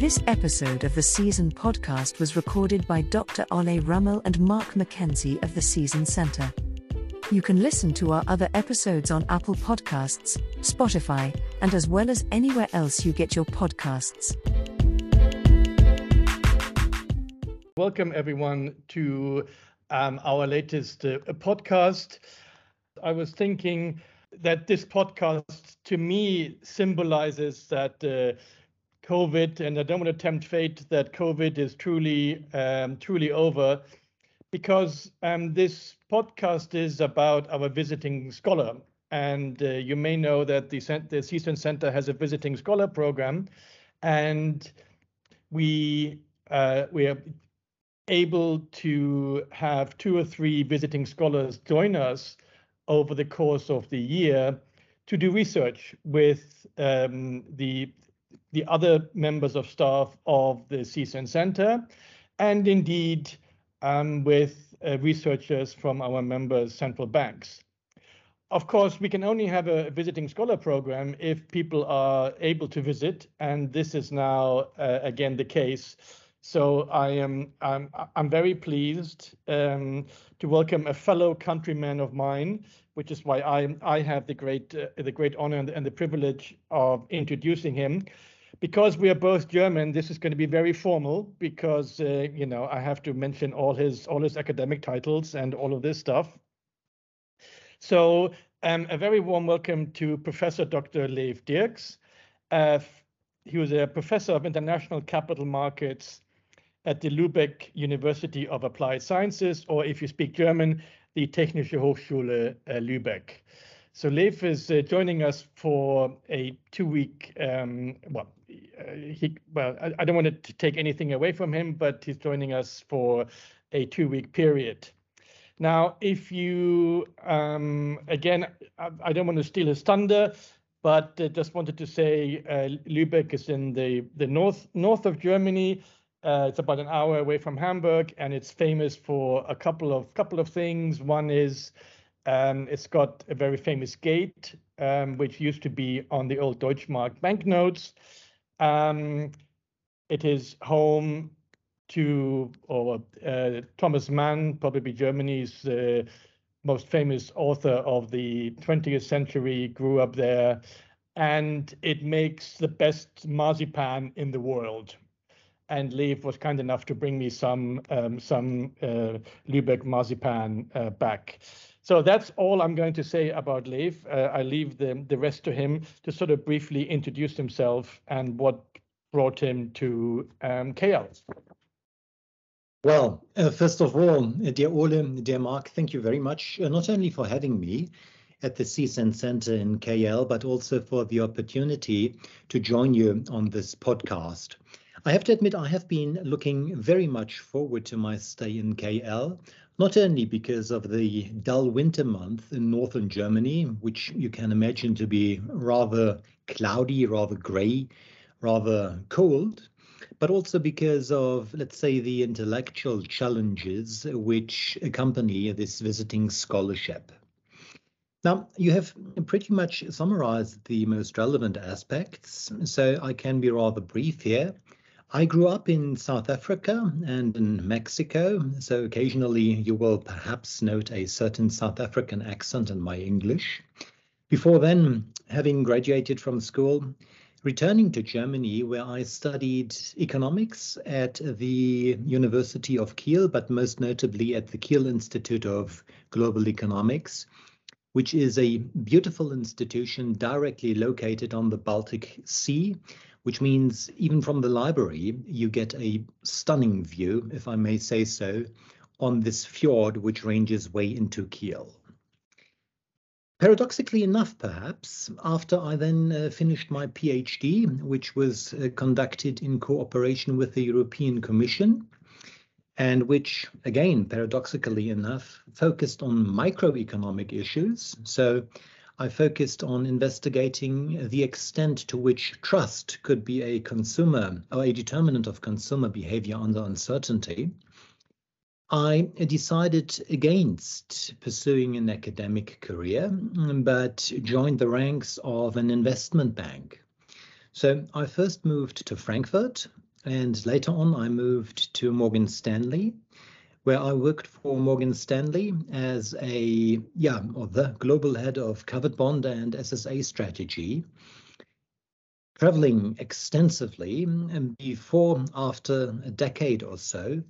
This episode of the SEACEN podcast was recorded by Dr. Ole Rummel and Mark McKenzie of the SEACEN Center. You can listen to our other episodes on Apple Podcasts, Spotify, and as well as anywhere else you get your podcasts. Welcome, everyone, to um, our latest uh, podcast. I was thinking that this podcast, to me, symbolizes that uh, COVID, and I don't want to tempt fate that COVID is truly, um, truly over, because um, this podcast is about our visiting scholar. And uh, you may know that the, the SEACEN Center has a visiting scholar program, and we uh, we are able to have two or three visiting scholars join us over the course of the year to do research with um, the the other members of staff of the SEACEN Center, and indeed um, with uh, researchers from our member central banks. Of course, we can only have a visiting scholar program if people are able to visit, and this is now uh, again the case so I am I'm I'm very pleased um, to welcome a fellow countryman of mine, which is why I I have the great uh, the great honor and, and the privilege of introducing him. Because we are both German, this is going to be very formal because uh, you know I have to mention all his all his academic titles and all of this stuff. So um, a very warm welcome to Professor Dr. Leef Dierks. Uh, he was a professor of international capital markets at the Lübeck University of Applied Sciences, or if you speak German, the Technische Hochschule uh, Lübeck. So Leef is uh, joining us for a two-week, um, well, he, well, I, I, don't want to take anything away from him, but he's joining us for a two-week period. Now, if you, um, again, I, I, don't want to steal his thunder, but uh, just wanted to say uh, Lübeck is in the, the north north of Germany, uh, it's about an hour away from Hamburg, and it's famous for a couple of couple of things. One is um, it's got a very famous gate, um, which used to be on the old Deutschmark banknotes. Um, it is home to or uh, Thomas Mann, probably Germany's uh, most famous author of the 20th century, grew up there, and it makes the best marzipan in the world and Leef was kind enough to bring me some um, some uh, Lübeck marzipan uh, back. So that's all I'm going to say about Leef. Uh, I leave the, the rest to him to sort of briefly introduce himself and what brought him to um, KL. Well, uh, first of all, dear Ole, dear Mark, thank you very much, uh, not only for having me, at the SEACEN Center in KL, but also for the opportunity to join you on this podcast. I have to admit, I have been looking very much forward to my stay in KL, not only because of the dull winter month in northern Germany, which you can imagine to be rather cloudy, rather grey, rather cold, but also because of, let's say, the intellectual challenges which accompany this visiting scholarship. Now, you have pretty much summarized the most relevant aspects, so I can be rather brief here. I grew up in South Africa and in Mexico, so occasionally you will perhaps note a certain South African accent in my English. Before then, having graduated from school, returning to Germany, where I studied economics at the University of Kiel, but most notably at the Kiel Institute of Global Economics, which is a beautiful institution directly located on the Baltic Sea which means even from the library, you get a stunning view, if I may say so, on this fjord which ranges way into Kiel. Paradoxically enough, perhaps, after I then uh, finished my PhD, which was uh, conducted in cooperation with the European Commission, and which, again, paradoxically enough, focused on microeconomic issues. So I focused on investigating the extent to which trust could be a consumer or a determinant of consumer behavior under uncertainty. I decided against pursuing an academic career, but joined the ranks of an investment bank. So I first moved to Frankfurt and later on I moved to Morgan Stanley, where I worked for Morgan Stanley as a yeah, or the global head of covered bond and SSA strategy traveling extensively. And before, after a decade or so,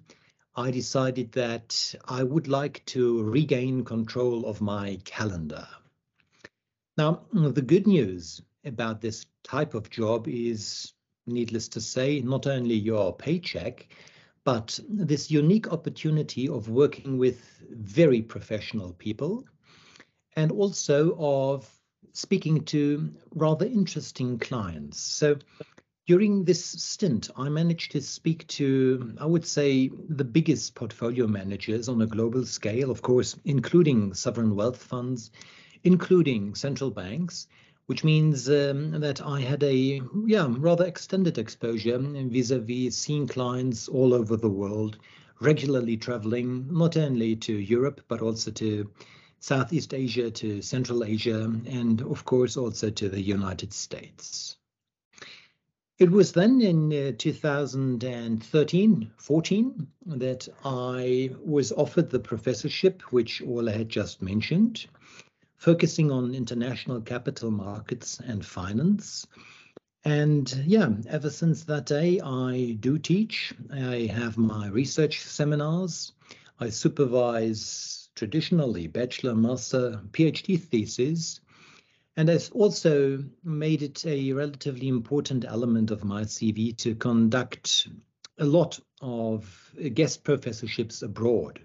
I decided that I would like to regain control of my calendar. Now, the good news about this type of job is, needless to say, not only your paycheck, but this unique opportunity of working with very professional people and also of speaking to rather interesting clients. So during this stint, I managed to speak to, I would say, the biggest portfolio managers on a global scale, of course, including sovereign wealth funds, including central banks, which means um, that I had a yeah rather extended exposure vis-a-vis seeing clients all over the world, regularly traveling not only to Europe but also to Southeast Asia to Central Asia, and of course also to the United States. It was then in uh, 2013 14 that I was offered the professorship, which Ole had just mentioned, focusing on international capital markets and finance. And yeah, ever since that day, I do teach. I have my research seminars. I supervise traditionally bachelor, master, PhD thesis. And I've also made it a relatively important element of my CV to conduct a lot of guest professorships abroad.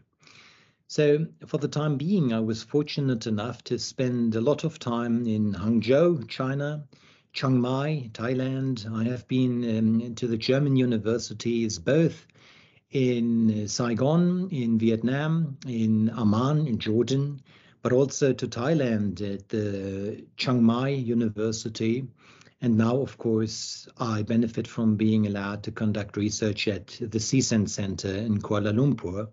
So, for the time being, I was fortunate enough to spend a lot of time in Hangzhou, China, Chiang Mai, Thailand. I have been um, to the German universities, both in Saigon, in Vietnam, in Amman, in Jordan, but also to Thailand at the Chiang Mai University. And now, of course, I benefit from being allowed to conduct research at the SEACEN Center in Kuala Lumpur,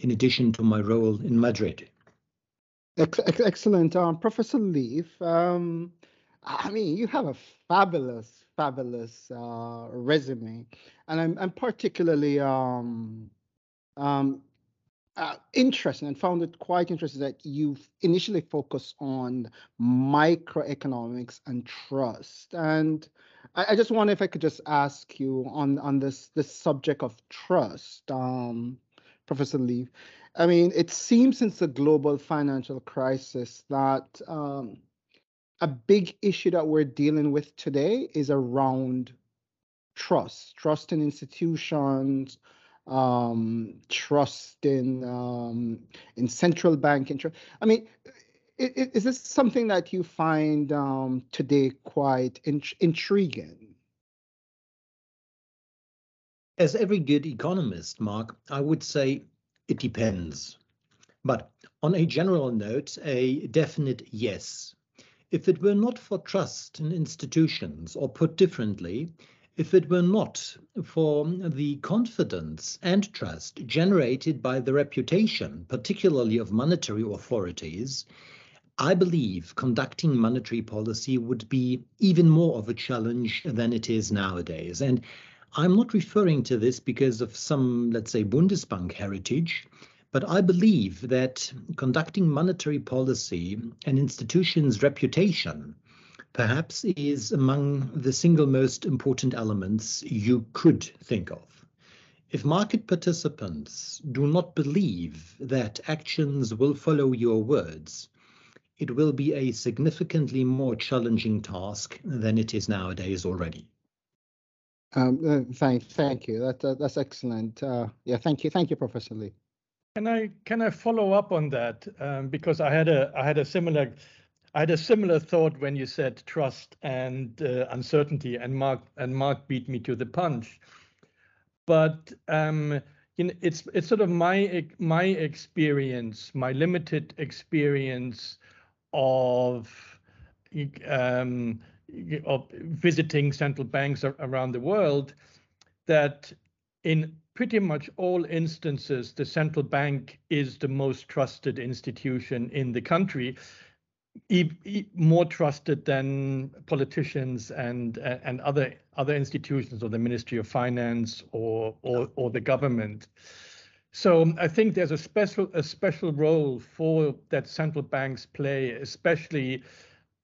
in addition to my role in Madrid. Excellent. Um, Professor Leef, um, I mean, you have a fabulous fabulous uh, resume, and I'm, I'm particularly um, um, uh, interested and found it quite interesting that you initially focused on microeconomics and trust. And I, I, just wonder if I could just ask you on on this this subject of trust, um, Professor Lee. I mean, it seems since the global financial crisis that um, a big issue that we're dealing with today is around trust, trust in institutions, um, trust in um, in central banking. I mean, is this something that you find um, today quite in- intriguing? As every good economist, Mark, I would say it depends. But on a general note, a definite yes. If it were not for trust in institutions, or put differently, if it were not for the confidence and trust generated by the reputation, particularly of monetary authorities, I believe conducting monetary policy would be even more of a challenge than it is nowadays. And I'm not referring to this because of some, let's say, Bundesbank heritage. But I believe that conducting monetary policy and institutions' reputation perhaps is among the single most important elements you could think of. If market participants do not believe that actions will follow your words, it will be a significantly more challenging task than it is nowadays already. Um, uh, thank, thank you. That, that's excellent. Uh, yeah, thank you, thank you, Professor Lee. Can I can I follow up on that um, because I had a I had a similar I had a similar thought when you said trust and uh, uncertainty, and Mark and Mark beat me to the punch. But um, you know, it's it's sort of my my experience, my limited experience of um, of visiting central banks around the world, that in pretty much all instances, the central bank is the most trusted institution in the country. e e more trusted than politicians and and other other institutions or the Ministry of Finance or or, or the government. So I think there's a special a special role for that central banks play, especially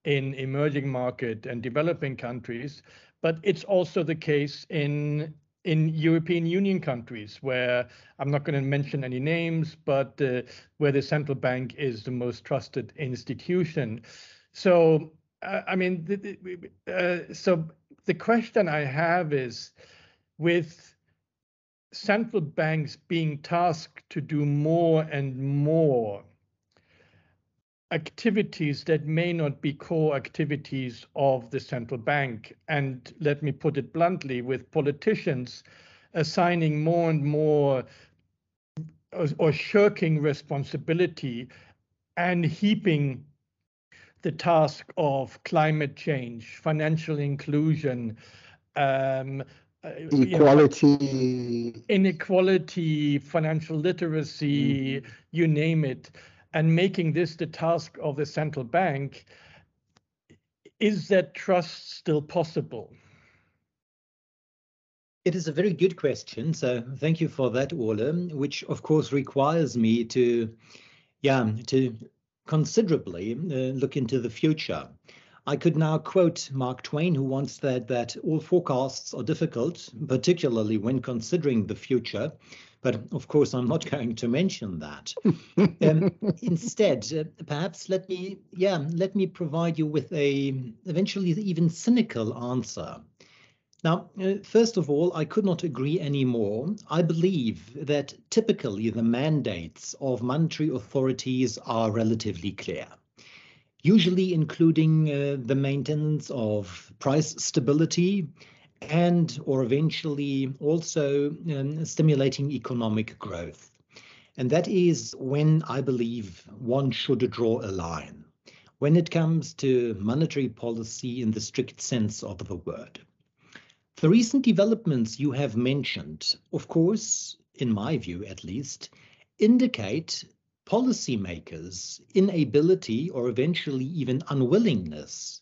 in emerging market and developing countries. But it's also the case in in European Union countries where I'm not going to mention any names, but uh, where the central bank is the most trusted institution. So, uh, I mean, the, the, uh, so the question I have is with central banks being tasked to do more and more activities that may not be core activities of the central bank. And let me put it bluntly with politicians assigning more and more or, or shirking responsibility and heaping the task of climate change, financial inclusion, um, inequality, you know, inequality, financial literacy, mm-hmm. you name it and making this the task of the central bank, is that trust still possible? It is a very good question. So thank you for that, Ole, which of course requires me to, yeah, to considerably uh, look into the future. I could now quote Mark Twain, who once said that all forecasts are difficult, particularly when considering the future. But of course, I'm not going to mention that. um, instead, uh, perhaps let me, yeah, let me provide you with a eventually even cynical answer. Now, uh, first of all, I could not agree any more. I believe that typically the mandates of monetary authorities are relatively clear usually including uh, the maintenance of price stability and or eventually also um, stimulating economic growth. And that is when I believe one should draw a line when it comes to monetary policy in the strict sense of the word. The recent developments you have mentioned, of course, in my view at least, indicate policymakers' inability or eventually even unwillingness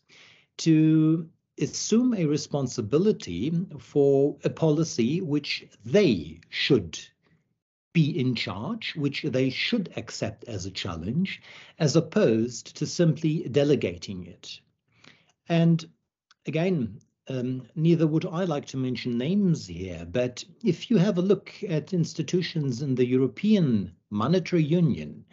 to assume a responsibility for a policy which they should be in charge, which they should accept as a challenge, as opposed to simply delegating it. And again, um, neither would I like to mention names here, but if you have a look at institutions in the European Monetary Union,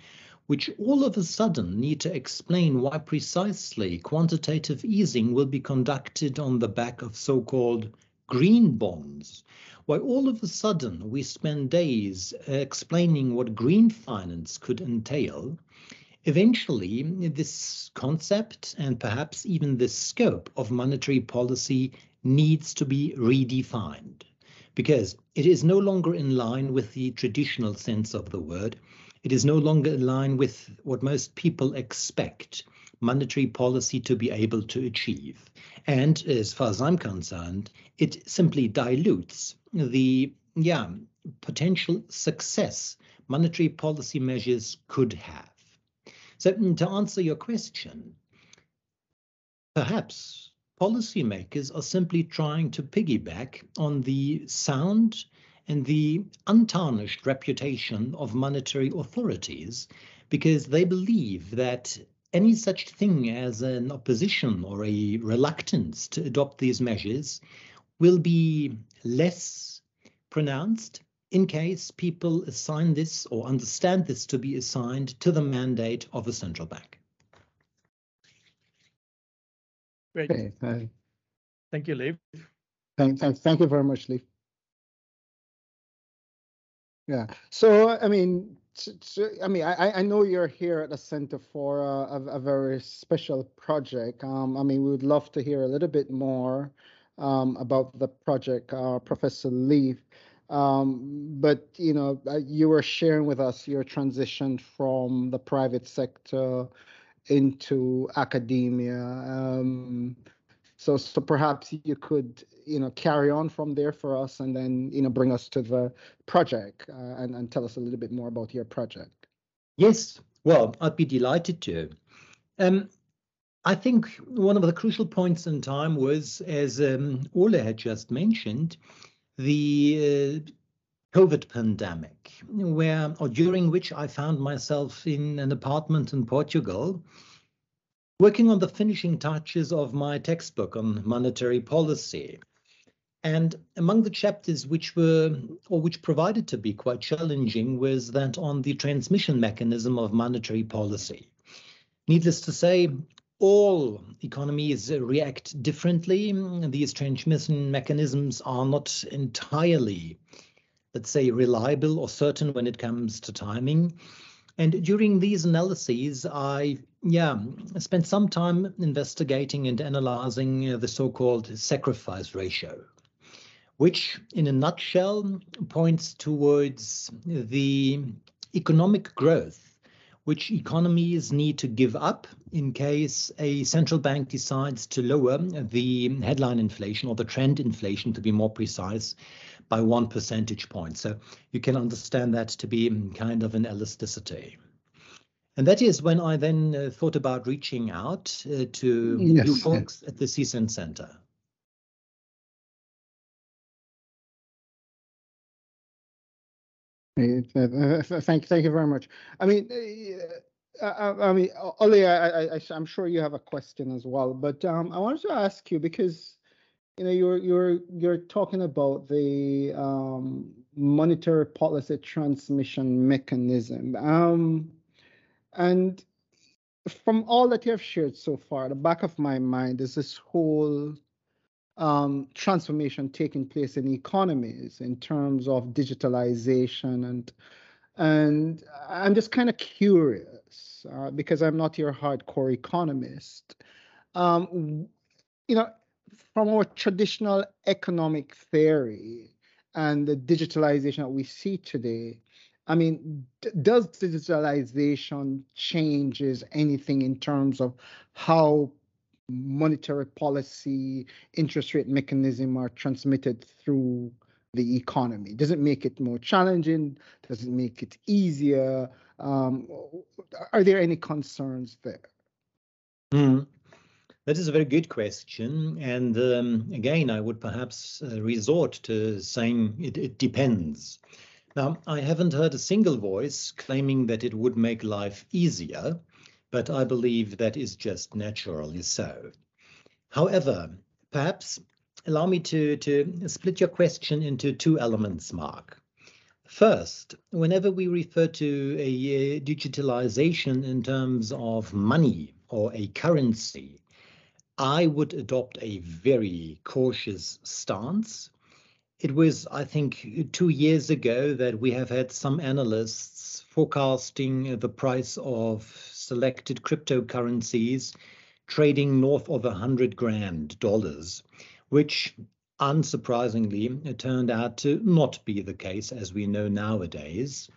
which all of a sudden need to explain why precisely quantitative easing will be conducted on the back of so-called green bonds, why all of a sudden we spend days uh, explaining what green finance could entail, Eventually, this concept and perhaps even the scope of monetary policy needs to be redefined because it is no longer in line with the traditional sense of the word. It is no longer in line with what most people expect monetary policy to be able to achieve. And as far as I'm concerned, it simply dilutes the yeah, potential success monetary policy measures could have. So mm, to answer your question, perhaps policymakers are simply trying to piggyback on the sound and the untarnished reputation of monetary authorities because they believe that any such thing as an opposition or a reluctance to adopt these measures will be less pronounced in case people assign this or understand this to be assigned to the mandate of a central bank. Great. Okay, uh, thank you, Leef. Thank, thank, thank you very much, Leef. Yeah. So, I mean, I mean, I, I know you're here at the Center for a, a, very special project. Um, I mean, we would love to hear a little bit more um, about the project, uh, Professor Leef. Um, but you know, uh, you were sharing with us your transition from the private sector into academia. Um, so, so perhaps you could, you know, carry on from there for us, and then you know, bring us to the project uh, and and tell us a little bit more about your project. Yes, well, I'd be delighted to. Um, I think one of the crucial points in time was, as um, Ole had just mentioned, the uh, COVID pandemic, where or during which I found myself in an apartment in Portugal, working on the finishing touches of my textbook on monetary policy. And among the chapters which were, or which provided to be quite challenging, was that on the transmission mechanism of monetary policy. Needless to say, all economies react differently. These transmission mechanisms are not entirely, let's say, reliable or certain when it comes to timing. And during these analyses, I yeah spent some time investigating and analyzing uh, the so-called sacrifice ratio which in a nutshell points towards the economic growth which economies need to give up in case a central bank decides to lower the headline inflation or the trend inflation, to be more precise, by one percentage point. So you can understand that to be kind of an elasticity. And that is when I then uh, thought about reaching out uh, to yes. you folks at the SEACEN Center. Thank, thank you very much. I mean, uh, I, I mean, Ole, I, I, am sure you have a question as well, but um, I wanted to ask you because you know you're you're you're talking about the um, monetary policy transmission mechanism, um, and from all that you have shared so far, the back of my mind is this whole um, transformation taking place in economies in terms of digitalization and and I'm just kind of curious uh, because I'm not your hardcore economist. Um, you know, from our traditional economic theory and the digitalization that we see today, I mean, d- does digitalization changes anything in terms of how monetary policy, interest rate mechanism are transmitted through the economy? Does it make it more challenging? Does it make it easier? Um, are there any concerns there? Mm. That is a very good question. And um, again, I would perhaps uh, resort to saying it, it depends. Now, I haven't heard a single voice claiming that it would make life easier but I believe that is just naturally so. However, perhaps allow me to, to split your question into two elements, Mark. First, whenever we refer to a digitalization in terms of money or a currency, I would adopt a very cautious stance. It was, I think, two years ago that we have had some analysts forecasting the price of selected cryptocurrencies trading north of a hundred grand dollars, which unsurprisingly turned out to not be the case as we know nowadays.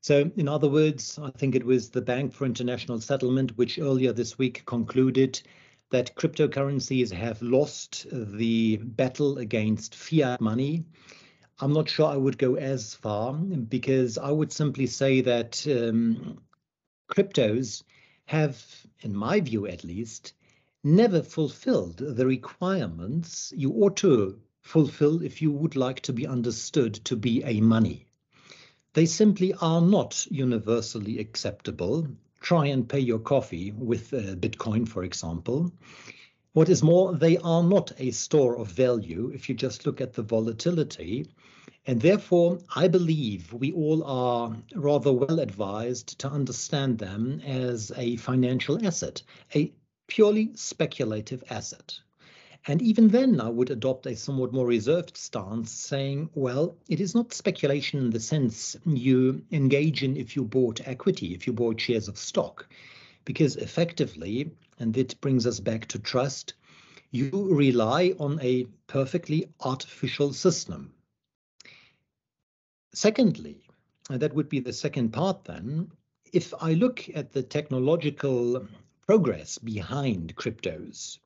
So, in other words, I think it was the Bank for International Settlement which earlier this week concluded that cryptocurrencies have lost the battle against fiat money. I'm not sure I would go as far because I would simply say that um, cryptos have, in my view at least, never fulfilled the requirements you ought to fulfill if you would like to be understood to be a money. They simply are not universally acceptable. Try and pay your coffee with uh, Bitcoin, for example. What is more, they are not a store of value if you just look at the volatility. And therefore, I believe we all are rather well advised to understand them as a financial asset, a purely speculative asset. And even then, I would adopt a somewhat more reserved stance, saying, well, it is not speculation in the sense you engage in if you bought equity, if you bought shares of stock, because effectively, and it brings us back to trust, you rely on a perfectly artificial system. Secondly, and that would be the second part then, if I look at the technological progress behind cryptos,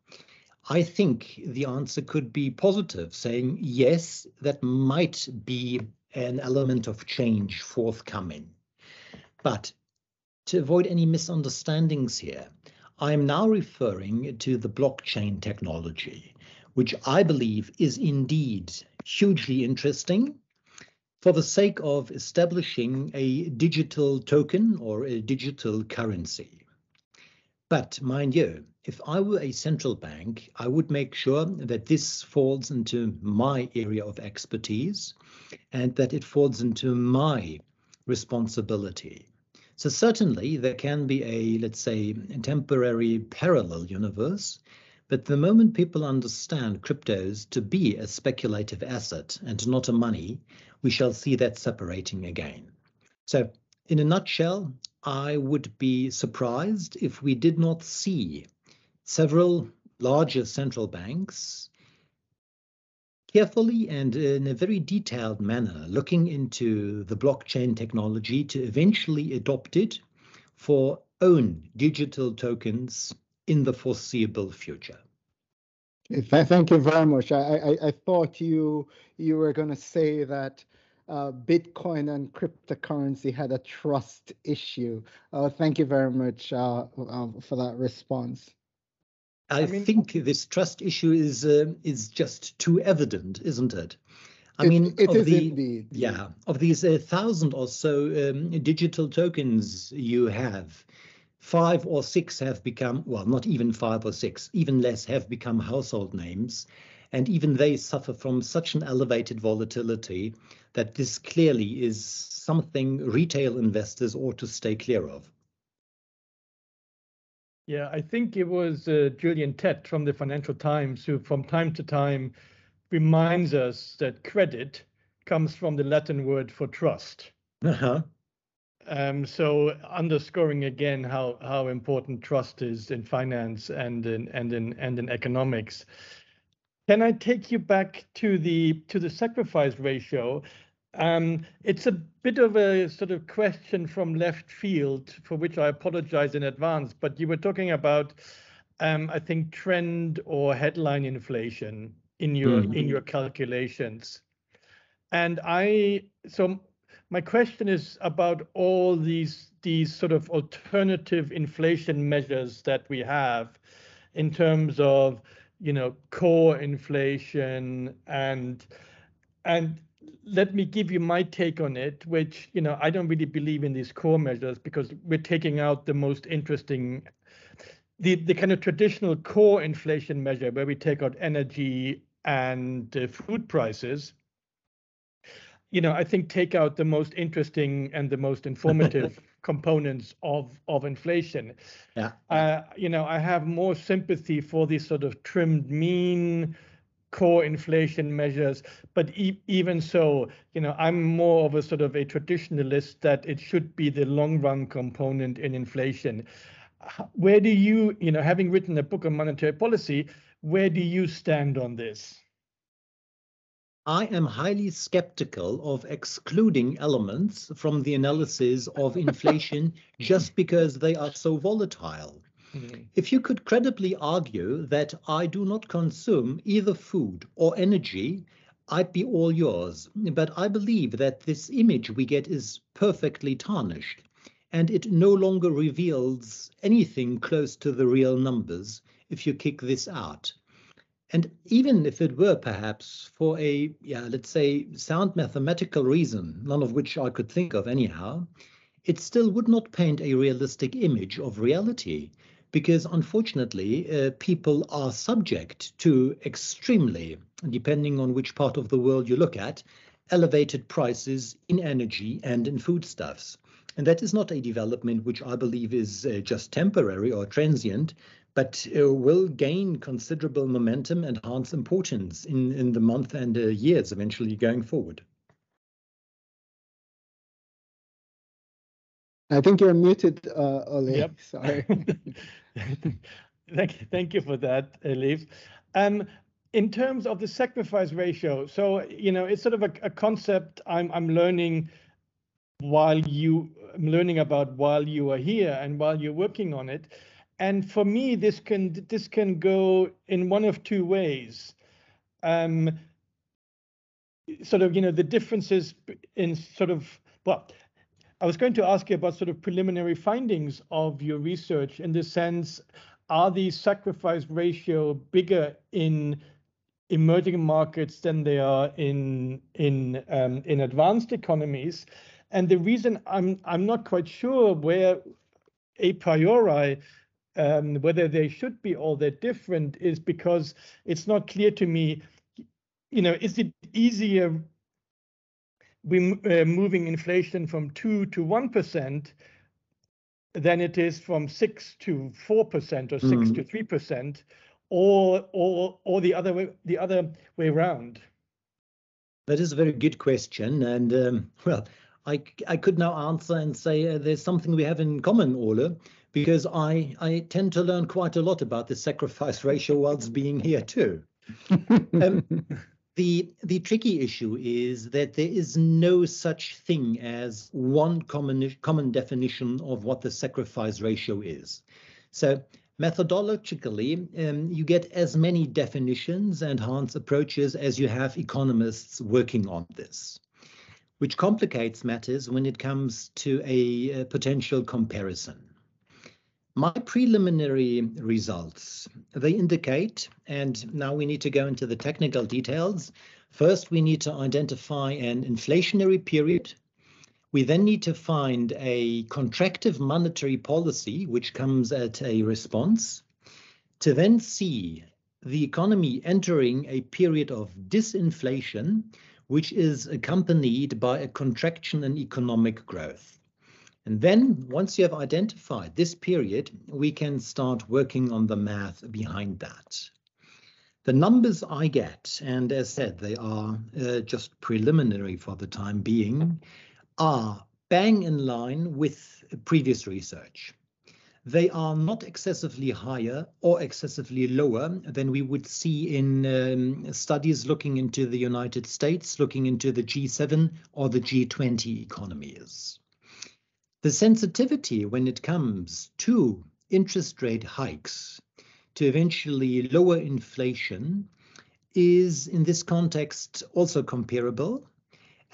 I think the answer could be positive, saying yes, that might be an element of change forthcoming. But to avoid any misunderstandings here, I'm now referring to the blockchain technology, which I believe is indeed hugely interesting for the sake of establishing a digital token or a digital currency. But mind you, if I were a central bank, I would make sure that this falls into my area of expertise and that it falls into my responsibility. So certainly there can be a, let's say, temporary parallel universe, but the moment people understand cryptos to be a speculative asset and not a money, we shall see that separating again. So in a nutshell, I would be surprised if we did not see several larger central banks carefully and in a very detailed manner looking into the blockchain technology to eventually adopt it for own digital tokens in the foreseeable future. Thank you very much. I, I, I thought you you were going to say that uh, Bitcoin and cryptocurrency had a trust issue. Uh, thank you very much uh, um, for that response. I, I mean, think this trust issue is uh, is just too evident, isn't it? I it, mean, it of is the, indeed. Yeah, of these uh, thousand or so um, digital tokens you have, five or six have become well, not even five or six, even less have become household names, and even they suffer from such an elevated volatility that this clearly is something retail investors ought to stay clear of. Yeah, I think it was uh, Gillian Tett from the Financial Times who, from time to time, reminds us that credit comes from the Latin word for trust. Uh-huh. Um, so underscoring again how how important trust is in finance and in and in and in economics. Can I take you back to the to the sacrifice ratio? Um, it's a bit of a sort of question from left field, for which I apologize in advance. But you were talking about, um, I think, trend or headline inflation in your mm-hmm. in your calculations, and I so my question is about all these these sort of alternative inflation measures that we have in terms of you know core inflation and and let me give you my take on it, which, you know, I don't really believe in these core measures because we're taking out the most interesting, the, the kind of traditional core inflation measure where we take out energy and uh, food prices. You know, I think take out the most interesting and the most informative components of of inflation. Yeah. Uh, you know, I have more sympathy for these sort of trimmed mean core inflation measures. But e even so, you know, I'm more of a sort of a traditionalist that it should be the long run component in inflation. Where do you, you know, having written a book on monetary policy, where do you stand on this? I am highly skeptical of excluding elements from the analysis of inflation just because they are so volatile. Mm-hmm. If you could credibly argue that I do not consume either food or energy, I'd be all yours. But I believe that this image we get is perfectly tarnished, and it no longer reveals anything close to the real numbers if you kick this out. And even if it were perhaps for a, yeah, let's say, sound mathematical reason, none of which I could think of anyhow, it still would not paint a realistic image of reality because unfortunately, uh, people are subject to extremely, depending on which part of the world you look at, elevated prices in energy and in foodstuffs. And that is not a development which I believe is uh, just temporary or transient, but uh, will gain considerable momentum and enhance importance in, in the month and uh, years eventually going forward. I think you're muted, uh, Ole. Yep. Sorry. thank, thank you for that, Elif. Um, in terms of the sacrifice ratio, so you know, it's sort of a, a concept I'm I'm learning while you I'm learning about while you are here and while you're working on it. And for me, this can this can go in one of two ways. Um, sort of, you know, the differences in sort of well, I was going to ask you about sort of preliminary findings of your research in the sense are these sacrifice ratio bigger in emerging markets than they are in in um, in advanced economies? And the reason I'm I'm not quite sure where a priori um, whether they should be all that different is because it's not clear to me. You know, is it easier we uh, moving inflation from two to one percent than it is from six to four percent or 6 mm. to three percent, or or or the other way the other way around? That is a very good question, and um, well, I I could now answer and say uh, there's something we have in common, Ole, because I I tend to learn quite a lot about the sacrifice ratio whilst being here too. um, the the tricky issue is that there is no such thing as one common common definition of what the sacrifice ratio is. So methodologically, um, you get as many definitions and Hans approaches as you have economists working on this, which complicates matters when it comes to a, a potential comparison. My preliminary results, they indicate, and now we need to go into the technical details. First, we need to identify an inflationary period. We then need to find a contractive monetary policy, which comes at a response, to then see the economy entering a period of disinflation, which is accompanied by a contraction in economic growth. And then once you have identified this period, we can start working on the math behind that. The numbers I get, and as said, they are uh, just preliminary for the time being, are bang in line with previous research. They are not excessively higher or excessively lower than we would see in um, studies looking into the United States, looking into the G7 or the G20 economies. The sensitivity when it comes to interest rate hikes to eventually lower inflation is in this context also comparable.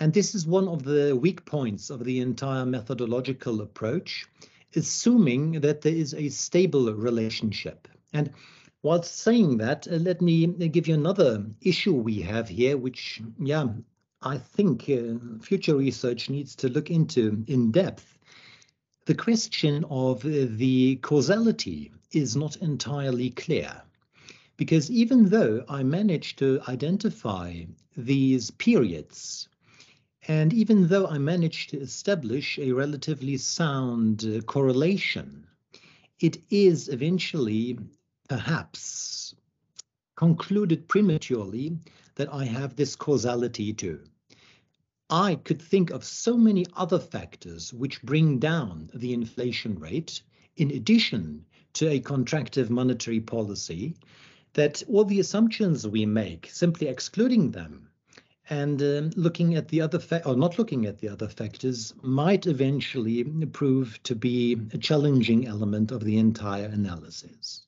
And this is one of the weak points of the entire methodological approach, assuming that there is a stable relationship. And while saying that, uh, let me give you another issue we have here, which, yeah, I think uh, future research needs to look into in depth the question of the causality is not entirely clear. Because even though I managed to identify these periods, and even though I managed to establish a relatively sound uh, correlation, it is eventually perhaps concluded prematurely that I have this causality too. I could think of so many other factors which bring down the inflation rate, in addition to a contractive monetary policy, that all the assumptions we make, simply excluding them and um, looking at the other fa- or not looking at the other factors, might eventually prove to be a challenging element of the entire analysis.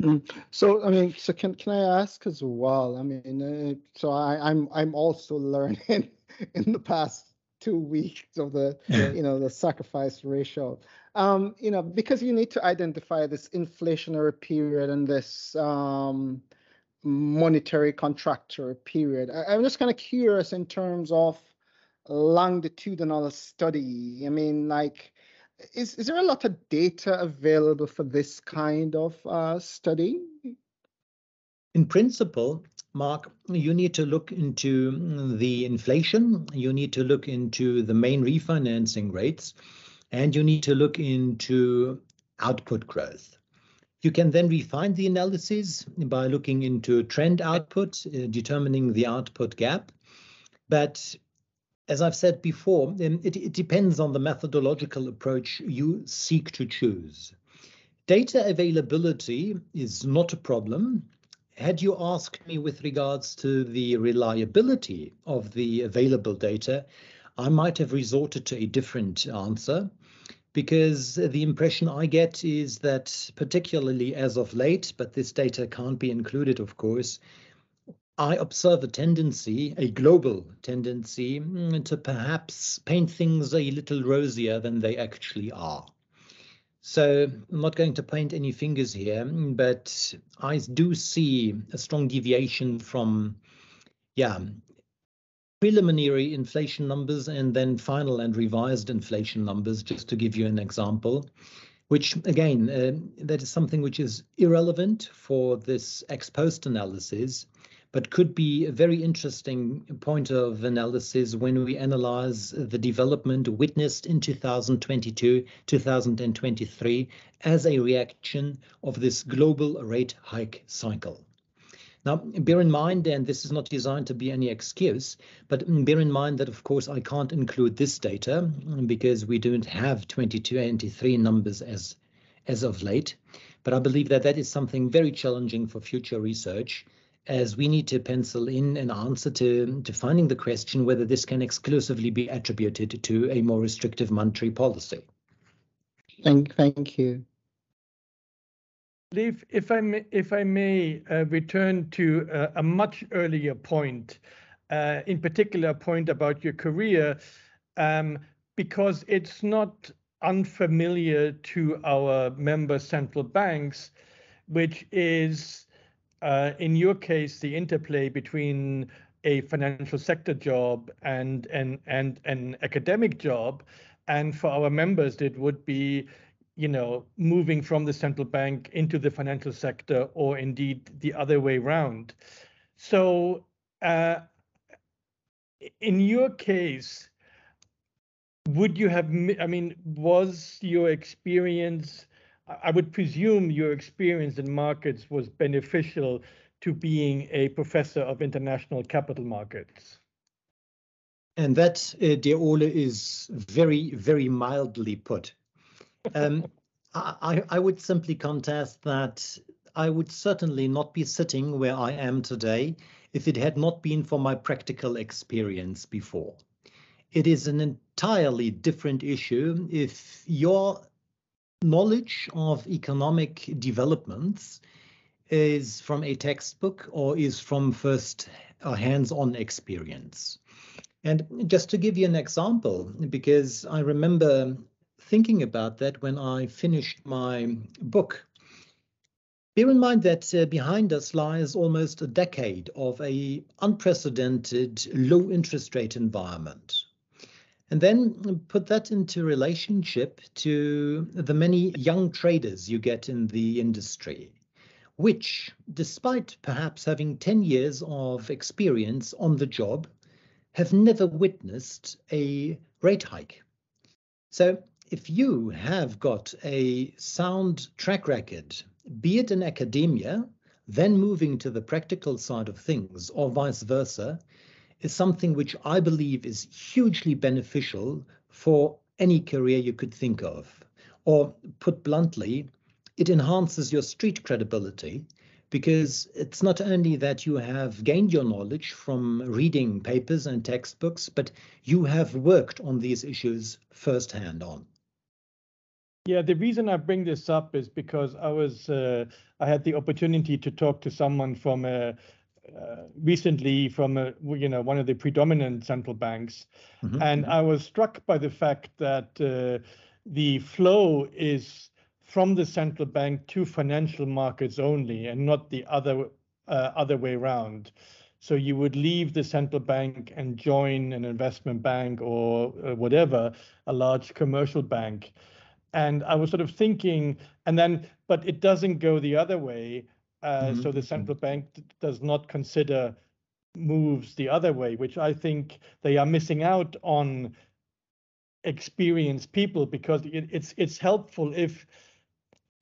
Mm. So I mean, so can can I ask as well? I mean, uh, so I, I'm I'm also learning in the past two weeks of the you know the sacrifice ratio um you know because you need to identify this inflationary period and this um monetary contractor period I, i'm just kind of curious in terms of longitudinal study i mean like is, is there a lot of data available for this kind of uh, study in principle Mark, you need to look into the inflation, you need to look into the main refinancing rates, and you need to look into output growth. You can then refine the analysis by looking into trend output, uh, determining the output gap. But as I've said before, it, it depends on the methodological approach you seek to choose. Data availability is not a problem had you asked me with regards to the reliability of the available data, I might have resorted to a different answer because the impression I get is that, particularly as of late, but this data can't be included, of course, I observe a tendency, a global tendency, mm, to perhaps paint things a little rosier than they actually are. So I'm not going to paint any fingers here, but I do see a strong deviation from, yeah, preliminary inflation numbers and then final and revised inflation numbers, just to give you an example, which again, uh, that is something which is irrelevant for this ex post analysis, but could be a very interesting point of analysis when we analyze the development witnessed in 2022, 2023 as a reaction of this global rate hike cycle. Now, bear in mind, and this is not designed to be any excuse, but bear in mind that, of course, I can't include this data because we don't have 2023 numbers as, as of late. But I believe that that is something very challenging for future research as we need to pencil in an answer to, to finding the question whether this can exclusively be attributed to a more restrictive monetary policy. Thank, thank you. If, if I may, if I may uh, return to uh, a much earlier point, uh, in particular, a point about your career, um, because it's not unfamiliar to our member central banks, which is, uh, in your case, the interplay between a financial sector job and and and an academic job, and for our members, it would be you know, moving from the central bank into the financial sector, or indeed the other way around. So, uh, in your case, would you have? I mean, was your experience? I would presume your experience in markets was beneficial to being a professor of international capital markets. And that, uh, dear Ole, is very, very mildly put. Um, I, I would simply contest that I would certainly not be sitting where I am today if it had not been for my practical experience before. It is an entirely different issue if your knowledge of economic developments is from a textbook or is from first hands-on experience. And just to give you an example, because I remember thinking about that when I finished my book. Bear in mind that uh, behind us lies almost a decade of a unprecedented low interest rate environment. And then put that into relationship to the many young traders you get in the industry, which, despite perhaps having 10 years of experience on the job, have never witnessed a rate hike. So if you have got a sound track record, be it in academia, then moving to the practical side of things, or vice versa, is something which I believe is hugely beneficial for any career you could think of. Or put bluntly, it enhances your street credibility because it's not only that you have gained your knowledge from reading papers and textbooks, but you have worked on these issues firsthand on. Yeah, the reason I bring this up is because I was uh, I had the opportunity to talk to someone from a, uh, recently from a, you know one of the predominant central banks, mm-hmm. and mm-hmm. I was struck by the fact that uh, the flow is from the central bank to financial markets only, and not the other uh, other way around. So you would leave the central bank and join an investment bank or uh, whatever, a large commercial bank and I was sort of thinking, and then, but it doesn't go the other way. Uh, mm-hmm. So the central bank does not consider moves the other way, which I think they are missing out on experienced people because it, it's it's helpful if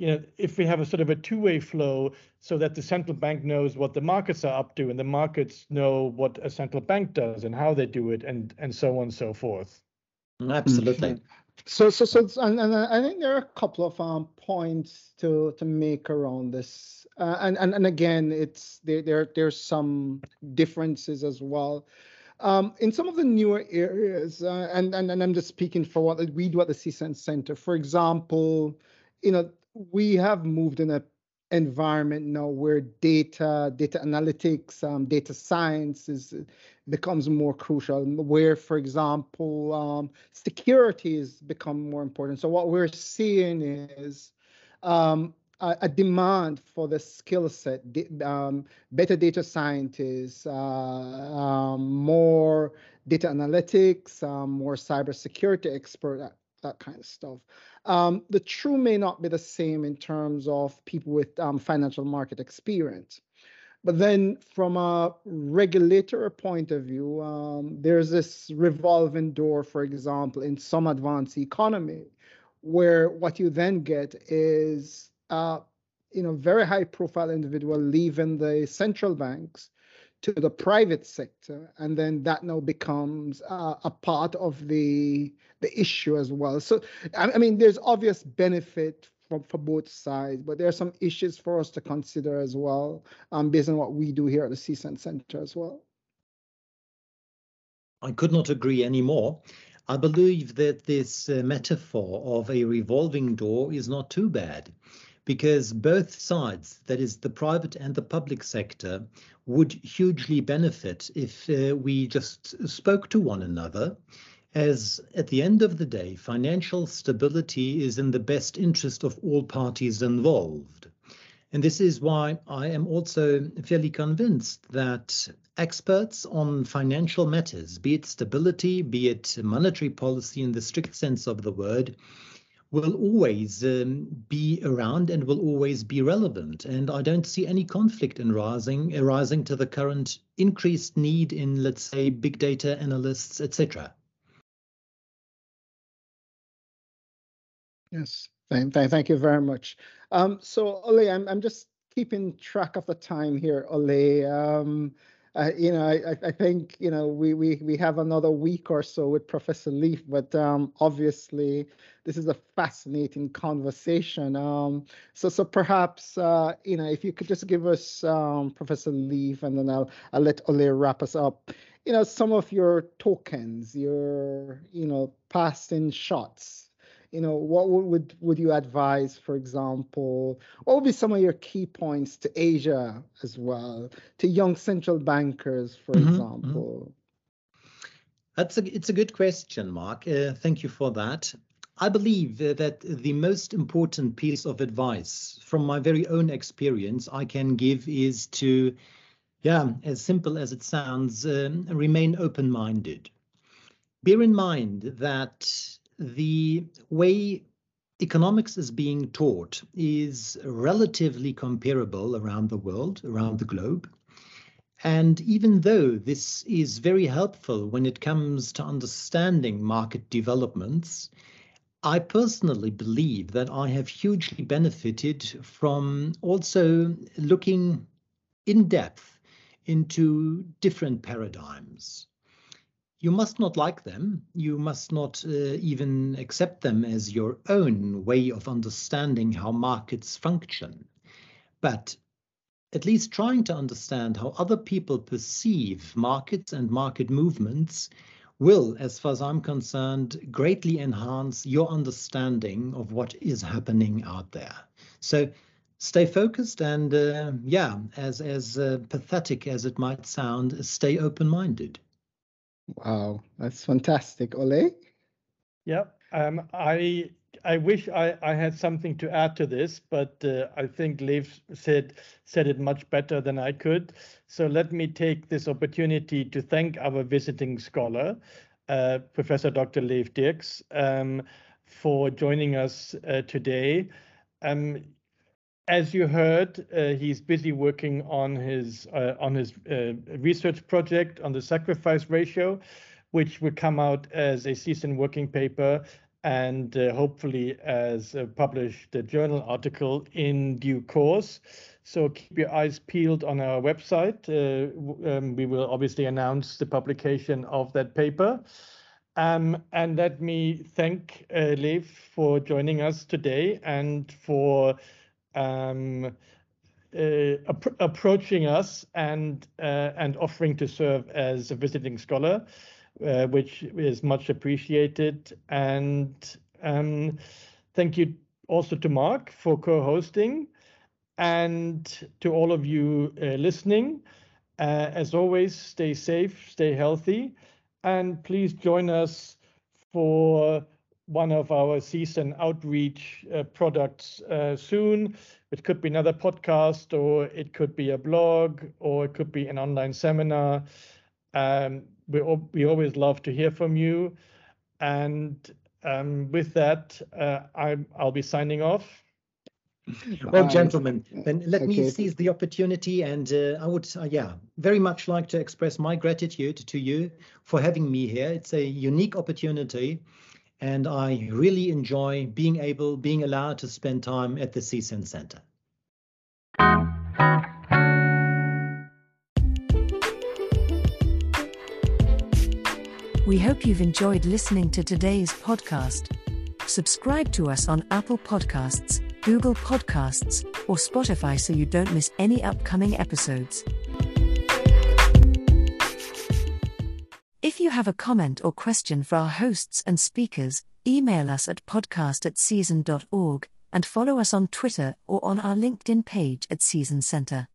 you know if we have a sort of a two-way flow so that the central bank knows what the markets are up to and the markets know what a central bank does and how they do it and and so on and so forth. Absolutely so, so, so, and, and I think there are a couple of um, points to to make around this, uh, and and and again, it's there there there's some differences as well. Um, in some of the newer areas, uh, and, and and I'm just speaking for what we do at the SEACEN Center. For example, you know, we have moved in a environment now where data, data analytics, um, data science is becomes more crucial. Where, for example, um, security has become more important. So what we're seeing is um, a, a, demand for the skill set, um, better data scientists, uh, um, more data analytics, um, more cybersecurity expert, that, that kind of stuff. Um, the true may not be the same in terms of people with um, financial market experience. But then, from a regulator point of view, um, there's this revolving door, for example, in some advanced economy, where what you then get is, uh, you know, very high profile individual leaving the central banks to the private sector, and then that now becomes uh, a part of the the issue as well. So, I, I mean, there's obvious benefit for, for both sides, but there are some issues for us to consider as well, um, based on what we do here at the SEACEN Center as well. I could not agree any more. I believe that this uh, metaphor of a revolving door is not too bad because both sides, that is the private and the public sector, would hugely benefit if uh, we just spoke to one another as at the end of the day, financial stability is in the best interest of all parties involved. And this is why I am also fairly convinced that experts on financial matters, be it stability, be it monetary policy in the strict sense of the word, will always um, be around and will always be relevant. And I don't see any conflict in rising arising to the current increased need in, let's say, big data analysts, etc. Yes, thank, thank you very much. Um, so Ole, I'm I'm just keeping track of the time here, Ole. Um, uh, you know, I, I think you know we, we we have another week or so with Professor Leef, but um, obviously this is a fascinating conversation. Um, so so perhaps uh, you know if you could just give us um, Professor Leef, and then I'll I'll let Ole wrap us up. You know, some of your tokens, your you know passing shots you know what would would you advise for example what would be some of your key points to asia as well to young central bankers for mm-hmm, example? mm-hmm. that's a it's a good question mark. Uh, thank you for that. I believe uh, that the most important piece of advice from my very own experience i can give is to yeah as simple as it sounds um, remain open minded bear in mind that the way economics is being taught is relatively comparable around the world, around the globe. And even though this is very helpful when it comes to understanding market developments, I personally believe that I have hugely benefited from also looking in depth into different paradigms you must not like them. You must not uh, even accept them as your own way of understanding how markets function. But at least trying to understand how other people perceive markets and market movements will, as far as I'm concerned, greatly enhance your understanding of what is happening out there. So stay focused and, uh, yeah, as, as uh, pathetic as it might sound, stay open minded. Wow, that's fantastic, Ole. Yeah, um, I I wish I, I had something to add to this, but uh, I think Leef said said it much better than I could. So let me take this opportunity to thank our visiting scholar, uh, Professor Dr. Leef Dierks, um, for joining us uh, today. Um, as you heard, uh, he's busy working on his uh, on his uh, research project on the sacrifice ratio, which will come out as a SEACEN working paper and uh, hopefully as a published journal article in due course. So keep your eyes peeled on our website. Uh, um, we will obviously announce the publication of that paper. Um, and let me thank uh, Leef for joining us today and for um, uh, ap- approaching us and uh, and offering to serve as a visiting scholar, uh, which is much appreciated. And um, thank you also to Mark for co-hosting. and to all of you uh, listening. Uh, as always, stay safe, stay healthy, and please join us for one of our SEACEN outreach uh, products uh, soon. It could be another podcast, or it could be a blog, or it could be an online seminar. Um, we, we always love to hear from you. And um, with that, uh, I, I'll be signing off. Well, gentlemen, then let okay. me seize the opportunity, and uh, I would, uh, yeah, very much like to express my gratitude to you for having me here. It's a unique opportunity, and I really enjoy being able, being allowed to spend time at the SEACEN Center. We hope you've enjoyed listening to today's podcast. Subscribe to us on Apple Podcasts Google Podcasts, or Spotify so you don't miss any upcoming episodes. Have a comment or question for our hosts and speakers, email us at podcast at seacen.org and follow us on Twitter or on our LinkedIn page at SEACEN Center.